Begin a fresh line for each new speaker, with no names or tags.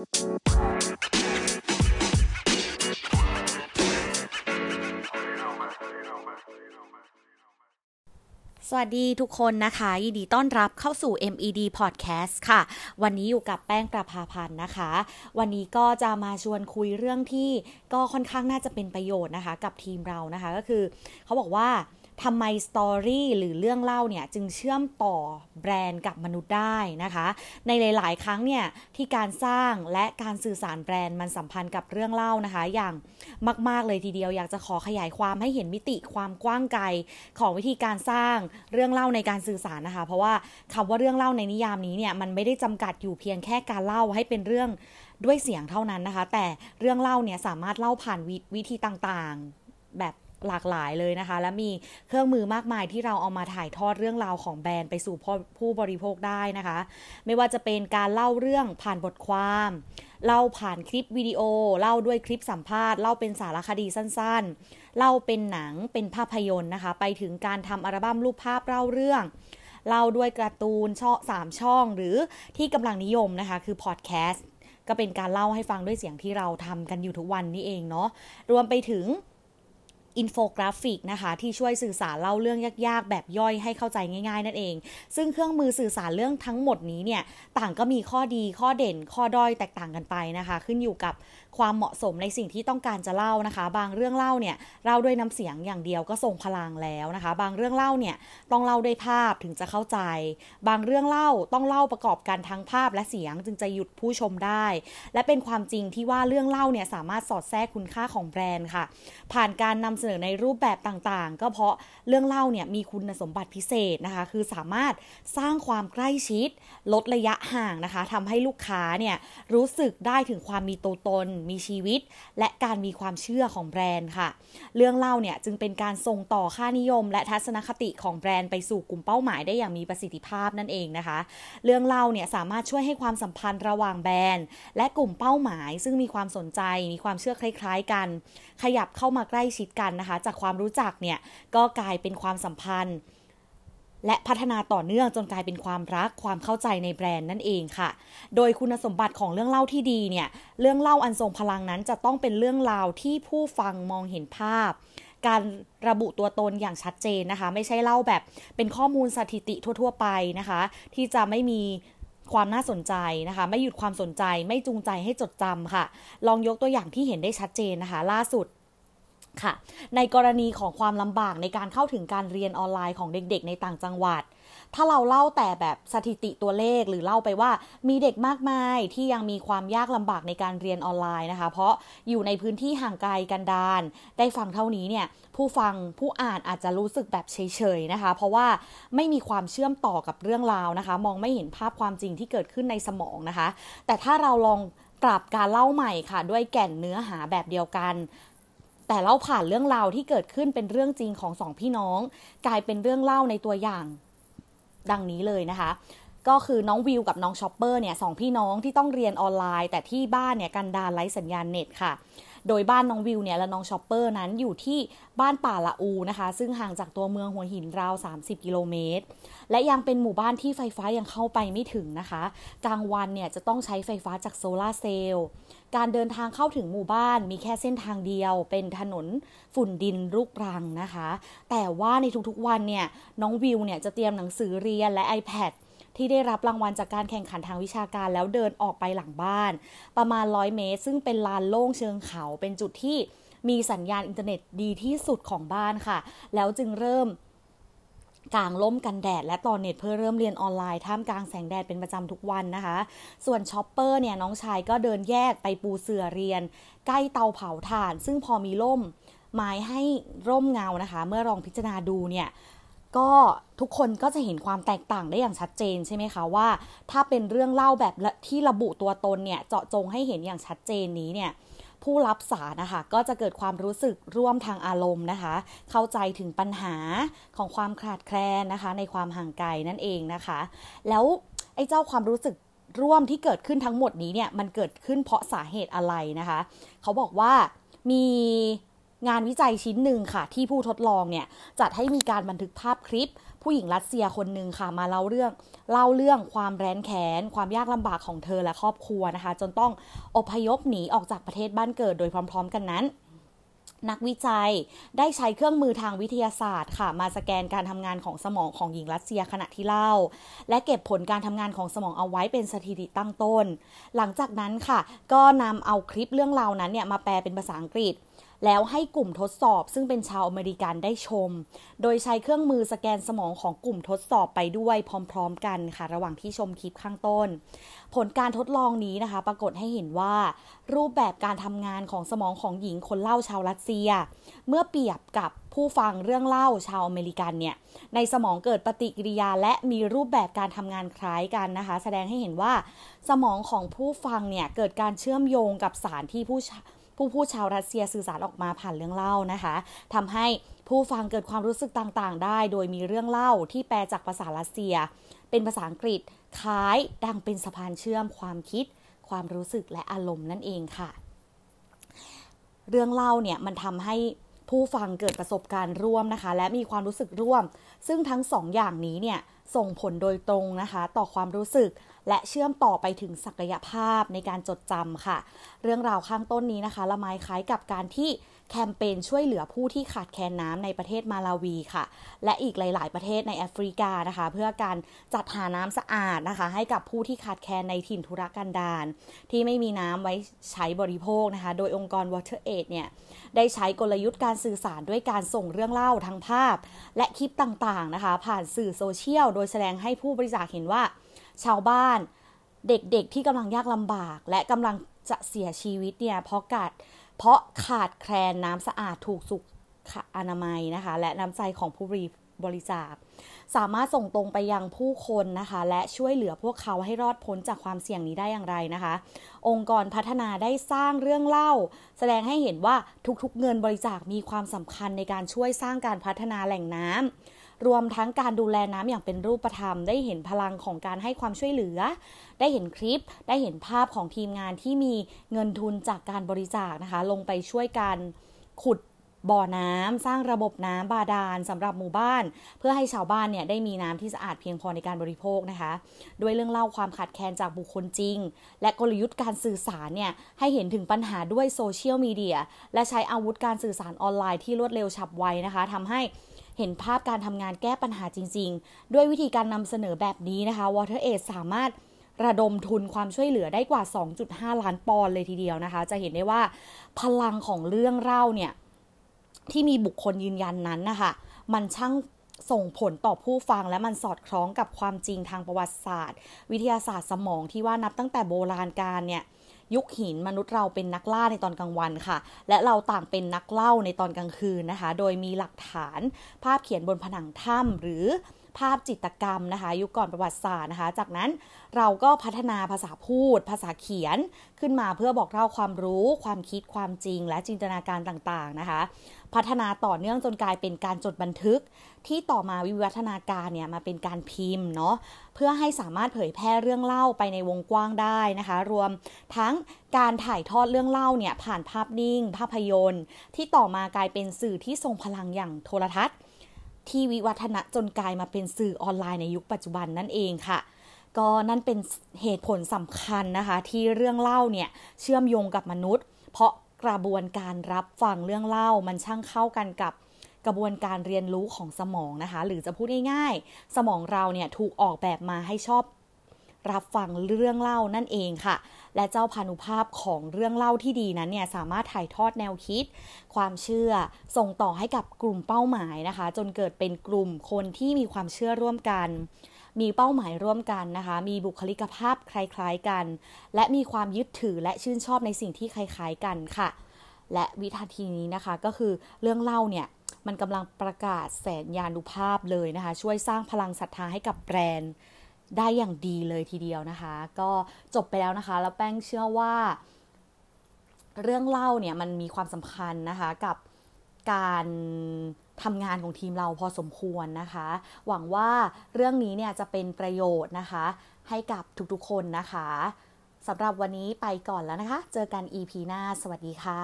สวัสดีทุกคนนะคะ ยินดีต้อนรับเข้าสู่ MED Podcast ค่ะ วันนี้อยู่กับแป้งประภาพันธ์นะคะ วันนี้ก็จะมาชวนคุยเรื่องที่ก็ค่อนข้างน่าจะเป็นประโยชน์นะคะ กับทีมเรานะคะ ก็คือเขาบอกว่า ทำไมสตอรี่หรือเรื่องเล่าเนี่ยจึงเชื่อมต่อแบรนด์กับมนุษย์ได้นะคะ ในหลาย ๆ ครั้งเนี่ยที่การสร้างและการสื่อสารแบรนด์มันสัมพันธ์กับเรื่องเล่านะคะ อย่างมาก ๆ เลยทีเดียวอยากจะขอขยายความให้เห็นมิติความกว้างไกลของวิธีการสร้างเรื่องเล่าในการสื่อสารนะคะ เพราะว่าคำว่าเรื่องเล่าในนิยามนี้เนี่ยมันไม่ได้จำกัดอยู่เพียงแค่การเล่าให้เป็นเรื่องด้วยเสียงเท่านั้นนะคะ แต่เรื่องเล่าเนี่ยสามารถเล่าผ่านววิธีต่าง ๆ แบบ หลากหลายเลยนะคะ และมีเครื่องมือมากมายที่เราเอามาถ่ายทอดเรื่องราวของแบรนด์ไปสู่ผู้บริโภคได้นะคะ ไม่ว่าจะเป็นการเล่าเรื่องผ่านบทความเล่าผ่านคลิปวิดีโอ เล่าด้วยคลิปสัมภาษณ์ เล่าเป็นสารคดีสั้นๆ เล่าเป็นหนัง เป็นภาพยนตร์นะคะ ไปถึงการทำอัลบั้มรูปภาพเล่าเรื่อง เล่าด้วยการ์ตูนช่อสามช่อง หรือที่กำลังนิยมนะคะ คือพอดแคสต์ ก็เป็นการเล่าให้ฟังด้วยเสียงที่เราทำกันอยู่ทุกวันนี้เองเนาะ รวมไปถึง อินโฟกราฟิกนะคะที่ช่วยสื่อสารเล่าเรื่องยากๆ แบบย่อยให้เข้าใจง่ายๆ นั่นเอง ซึ่งเครื่องมือสื่อสารเรื่องทั้งหมดนี้เนี่ยต่างก็มีข้อดีข้อเด่น ข้อด้อยแตกต่างกันไปนะคะ ขึ้นอยู่กับความเหมาะสมในสิ่งที่ต้องการจะเล่านะคะ บางเรื่องเล่าเนี่ยเล่าด้วยน้ำเสียงอย่างเดียวก็ทรงพลังแล้วนะคะ บางเรื่องเล่าเนี่ยต้องเล่าด้วยภาพถึงจะเข้าใจ บางเรื่องเล่าต้องเล่าประกอบกันทั้งภาพและเสียงจึงจะหยุดผู้ชมได้ และเป็นความจริงที่ว่าเรื่องเล่าเนี่ยสามารถสอดแทรกคุณค่าของแบรนด์ค่ะ ผ่านการนำเสนอในรูปแบบต่างๆ ก็เพราะเรื่องเล่าเนี่ยมีคุณสมบัติพิเศษนะคะ คือสามารถสร้างความใกล้ชิด ลดระยะห่างนะคะทำให้ลูกค้าเนี่ยรู้สึกได้ถึงความมีตัวตน มีชีวิต และการมีความเชื่อของแบรนด์ค่ะ เรื่องเล่าเนี่ยจึงเป็นการส่งต่อค่านิยม และทัศนคติของแบรนด์ไปสู่กลุ่มเป้าหมายได้อย่างมีประสิทธิภาพนั่นเองนะคะ เรื่องเล่าเนี่ยสามารถช่วยให้ความสัมพันธ์ระหว่างแบรนด์ และกลุ่มเป้าหมาย ซึ่งมีความสนใจ มีความเชื่อคล้าย ๆ กัน ขยับเข้ามาใกล้ชิดกันนะคะ จากความรู้จักเนี่ยก็กลายเป็นความสัมพันธ์ และพัฒนาต่อเนื่องจนกลายเป็นความรักความเข้าใจในแบรนด์นั่นเองค่ะ โดยคุณสมบัติของเรื่องเล่าที่ดีเนี่ยเรื่องเล่าอันทรงพลังนั้นจะต้องเป็นเรื่องราวที่ผู้ฟังมองเห็นภาพการระบุตัวตนอย่างชัดเจนนะคะ ไม่ใช่เล่าแบบเป็นข้อมูลสถิติทั่ว ๆ ไปนะคะ ที่จะไม่มีความน่าสนใจนะคะ ไม่หยุดความสนใจไม่จูงใจให้จดจำค่ะ ลองยกตัวอย่างที่เห็นได้ชัดเจนนะคะ ล่าสุด ค่ะ ในกรณีของความลำบากในการเข้าถึงการเรียนออนไลน์ของเด็กๆ ในต่างจังหวัด ถ้าเราเล่าแต่แบบสถิติตัวเลขหรือเล่าไปว่ามีเด็กมากมายที่ยังมีความยากลำบากในการเรียนออนไลน์นะคะ เพราะอยู่ในพื้นที่ห่างไกลกันดาน ได้ฟังเท่านี้เนี่ยผู้ฟังผู้อ่านอาจจะรู้สึกแบบเฉยๆนะคะ เพราะว่าไม่มีความเชื่อมต่อกับเรื่องราวนะคะ มองไม่เห็นภาพความจริงที่เกิดขึ้นในสมองนะคะ แต่ถ้าเราลองปรับการเล่าใหม่ค่ะ ด้วยแก่นเนื้อหาแบบเดียวกัน แต่เล่าผ่านเรื่องราวที่เกิดขึ้นเป็นเรื่องจริงของสองพี่น้อง กลายเป็นเรื่องเล่าในตัวอย่างดังนี้เลยนะคะ ก็คือน้องวิวกับน้องชอปเปอร์เนี่ยสองพี่น้องที่ต้องเรียนออนไลน์ แต่ที่บ้านเนี่ยกันดารไร้สัญญาณเน็ตค่ะ โดยบ้านน้องวิวเนี่ยและน้องชอปเปอร์นั้นอยู่ที่บ้านป่าละอูนะคะ ซึ่งห่างจากตัวเมืองหัวหินราว 30 กิโลเมตร และยังเป็นหมู่บ้านที่ไฟฟ้ายังเข้าไปไม่ถึงนะคะ กลางวันเนี่ยจะต้องใช้ไฟฟ้าจากโซลาร์เซลล์การเดินทางเข้าถึงหมู่บ้านมีแค่เส้นทางเดียว เป็นถนนฝุ่นดินลูกรังนะคะ แต่ว่าในทุกๆวันเนี่ยน้องวิวเนี่ยจะเตรียมหนังสือเรียนและ iPad ที่ได้รับรางวัลจากการแข่งขันทางวิชาการแล้วเดินออกไปหลังบ้าน ประมาณร้อยเมตร ซึ่งเป็นลานโล่งเชิงเขาเป็นจุดที่มีสัญญาณอินเทอร์เน็ตดีที่สุดของบ้านค่ะ แล้วจึงเริ่มกางร่มกันแดดและต่อเน็ตเพื่อเริ่มเรียนออนไลน์ท่ามกลางแสงแดดเป็นประจำทุกวันนะคะ ส่วนช็อปเปอร์เนี่ยน้องชายก็เดินแยกไปปูเสื่อเรียน ใกล้เตาเผาถ่าน ซึ่งพอมีร่มไม้ให้ร่มเงานะคะ เมื่อลองพิจารณาดูเนี่ย ก็ทุกคนก็จะเห็นความแตกต่างได้อย่างชัดเจนใช่ไหมคะว่า ถ้าเป็นเรื่องเล่าแบบที่ระบุตัวตนเนี่ยเจาะจงให้เห็นอย่างชัดเจนนี้เนี่ยผู้รับสารนะคะก็จะเกิดความรู้สึกร่วมทางอารมณ์นะคะ เข้าใจถึงปัญหาของความขาดแคลนนะคะ ในความห่างไกลนั่นเองนะคะ แล้วไอ้เจ้าความรู้สึกร่วมที่เกิดขึ้นทั้งหมดนี้เนี่ยมันเกิดขึ้นเพราะสาเหตุอะไรนะคะ เขาบอกว่ามี งานวิจัยชิ้นหนึ่งค่ะ ที่ผู้ทดลองเนี่ยจัดให้มีการบันทึกภาพคลิป ผู้หญิงรัสเซียคนหนึ่งค่ะ มาเล่าเรื่องเล่าเรื่องความแร้นแค้นความยากลำบากของเธอและครอบครัวนะคะ จนต้องอพยพหนีออกจากประเทศบ้านเกิดโดยพร้อม ๆ กันนั้นนักวิจัยได้ใช้เครื่องมือทางวิทยาศาสตร์ค่ะ มาสแกนการทำงานของสมองของหญิงรัสเซียขณะที่เล่า และเก็บผลการทำงานของสมองเอาไว้เป็นสถิติตั้งต้น หลังจากนั้นค่ะ ก็นำเอาคลิปเรื่องราวนั้นเนี่ยมาแปลเป็นภาษาอังกฤษ แล้วให้กลุ่มทดสอบซึ่งเป็นชาวอเมริกันได้ชม โดยใช้เครื่องมือสแกนสมองของกลุ่มทดสอบไปด้วยพร้อม ๆ กันค่ะ ระหว่างที่ชมคลิปข้างต้น ผลการทดลองนี้นะคะ ปรากฏให้เห็นว่า รูปแบบการทำงานของสมองของหญิงคนเล่าชาวรัสเซีย เมื่อเปรียบกับผู้ฟังเรื่องเล่าชาวอเมริกันเนี่ย ในสมองเกิดปฏิกิริยาและมีรูปแบบการทำงานคล้ายกันนะคะ แสดงให้เห็นว่าสมองของผู้ฟังเนี่ยเกิดการเชื่อมโยงกับสารที่ผู้ ผู้พูดชาวรัสเซียสื่อสารออกมาผ่านเรื่องเล่านะคะทำให้ผู้ฟังเกิดความรู้สึกต่างๆ ได้ โดยมีเรื่องเล่าที่แปลจากภาษารัสเซีย เป็นภาษาอังกฤษคล้ายดังเป็นสะพานเชื่อมความคิด ความรู้สึกและอารมณ์นั่นเองค่ะ เรื่องเล่าเนี่ยมันทำให้ผู้ฟังเกิดประสบการณ์ร่วมนะคะ และมีความรู้สึกร่วม ซึ่งทั้งสองอย่างนี้เนี่ยส่งผลโดยตรงนะคะ ต่อความรู้สึก และเชื่อมต่อไปถึงศักยภาพในการจดจำค่ะ เรื่องราวข้างต้นนี้นะคะ ละไมคล้ายกับการที่แคมเปญช่วยเหลือผู้ที่ขาดแคลนน้ำในประเทศมาลาวีค่ะ และอีกหลาย ๆ ประเทศในแอฟริกานะคะ เพื่อการจัดหาน้ำสะอาดนะคะ ให้กับผู้ที่ขาดแคลนในถิ่นทุรกันดารที่ไม่มีน้ำไว้ใช้บริโภคนะคะ โดยองค์กร Water Aid เนี่ยได้ใช้กลยุทธ์การสื่อสารด้วยการส่งเรื่องเล่าทางภาพ และคลิปต่าง ๆ นะคะ ผ่านสื่อโซเชียลโดยแสดงให้ผู้บริจาคเห็นว่า ชาวบ้าน เด็กๆที่กำลังยากลำบาก และกำลังจะเสียชีวิตเนี่ยเพราะขาดเพราะขาดแคลนน้ำสะอาดถูกสุขอนามัยนะคะ และน้ำใจของผู้บริจาค สามารถส่งตรงไปยังผู้คนนะคะ และช่วยเหลือพวกเขาให้รอดพ้นจากความเสี่ยงนี้ได้อย่างไรนะคะ องค์กรพัฒนาได้สร้างเรื่องเล่า แสดงให้เห็นว่าทุกๆ เงินบริจาคมีความสำคัญในการช่วยสร้างการพัฒนาแหล่งน้ำ รวมทั้งการดูแลน้ำอย่างเป็นรูปธรรม ได้เห็นพลังของการให้ความช่วยเหลือ ได้เห็นคลิป ได้เห็นภาพของทีมงานที่มีเงินทุนจากการบริจาคนะคะ ลงไปช่วยกันขุดบ่อน้ำสร้างระบบน้ำบาดาลสำหรับหมู่บ้าน เพื่อให้ชาวบ้านเนี่ยได้มีน้ำที่สะอาดเพียงพอในการบริโภคนะคะ ด้วยเรื่องเล่าความขาดแคลนจากบุคคลจริง และกลยุทธ์การสื่อสารเนี่ยให้เห็นถึงปัญหาด้วยโซเชียลมีเดียและใช้อาวุธการสื่อสารออนไลน์ที่รวดเร็วฉับไวนะคะทำให้ เห็นภาพการทำงานแก้ปัญหาจริง ๆ ด้วยวิธีการนำเสนอแบบนี้นะคะ WaterAid สามารถระดมทุนความช่วยเหลือได้กว่า 2.5 ล้านปอนด์เลยทีเดียวนะคะ จะเห็นได้ว่าพลังของเรื่องเล่าเนี่ยที่มีบุคคลยืนยันนั้นนะคะมันช่างส่งผลต่อผู้ฟังและมันสอดคล้องกับความจริงทางประวัติศาสตร์ วิทยาศาสตร์สมองที่ว่านับตั้งแต่โบราณกาลเนี่ย ยุคหินมนุษย์เราเป็นนักล่าในตอนกลางวันค่ะ และเราต่างเป็นนักเล่าในตอนกลางคืนนะคะ โดยมีหลักฐานภาพเขียนบนผนังถ้ำหรือ ภาพจิตกรรมนะคะยุคก่อนประวัติศาสตร์นะคะ จากนั้นเราก็พัฒนาภาษาพูด ภาษาเขียนขึ้นมาเพื่อบอกเล่าความรู้ ความคิดความจริง และจินตนาการต่างๆนะคะ พัฒนาต่อเนื่องจนกลายเป็นการจดบันทึก ที่ต่อมาวิวัฒนาการเนี่ยมาเป็นการพิมพ์เนาะเพื่อให้สามารถเผยแพร่เรื่องเล่าไปในวงกว้างได้นะคะ รวมทั้งการถ่ายทอดเรื่องเล่าเนี่ยผ่านภาพนิ่ง ภาพยนตร์ ที่ต่อมากลายเป็นสื่อที่ทรงพลังอย่างโทรทัศน์ ที่วิวัฒนะจนกลายมาเป็นสื่อออนไลน์ในยุคปัจจุบันนั่นเองค่ะก็นั่นเป็นเหตุผลสำคัญนะคะ ที่เรื่องเล่าเนี่ยเชื่อมโยงกับมนุษย์ เพราะกระบวนการรับฟังเรื่องเล่ามันช่างเข้ากันกับกระบวนการเรียนรู้ของสมองนะคะ หรือจะพูดง่ายๆ สมองเราเนี่ยถูกออกแบบมาให้ชอบรับฟังเรื่องเล่านั่นเองค่ะ และเจ้าพานุภาพของเรื่องเล่าที่ดีนั้นเนี่ยสามารถถ่ายทอดแนวคิด ความเชื่อส่งต่อให้กับกลุ่มเป้าหมายนะคะ จนเกิดเป็นกลุ่มคนที่มีความเชื่อร่วมกัน มีเป้าหมายร่วมกันนะคะ มีบุคลิกภาพคล้ายๆกัน และมีความยึดถือและชื่นชอบในสิ่งที่คล้ายๆกันค่ะ และวิธีนี้นะคะก็คือเรื่องเล่าเนี่ยมันกำลังประกาศแสนยานุภาพเลยนะคะ ช่วยสร้างพลังศรัทธาให้กับแบรนด์ ได้อย่างดีเลยทีเดียวนะคะ ก็จบไปแล้วนะคะ แล้วแป้งเชื่อว่า เรื่องเล่าเนี่ยมันมีความสำคัญนะคะกับการทำงานของทีมเราพอสมควรนะคะ หวังว่าเรื่องนี้เนี่ยจะเป็นประโยชน์นะคะ ให้กับทุกๆคนนะคะสำหรับวันนี้ไปก่อนแล้วนะคะ เจอกัน EP หน้า สวัสดีค่ะ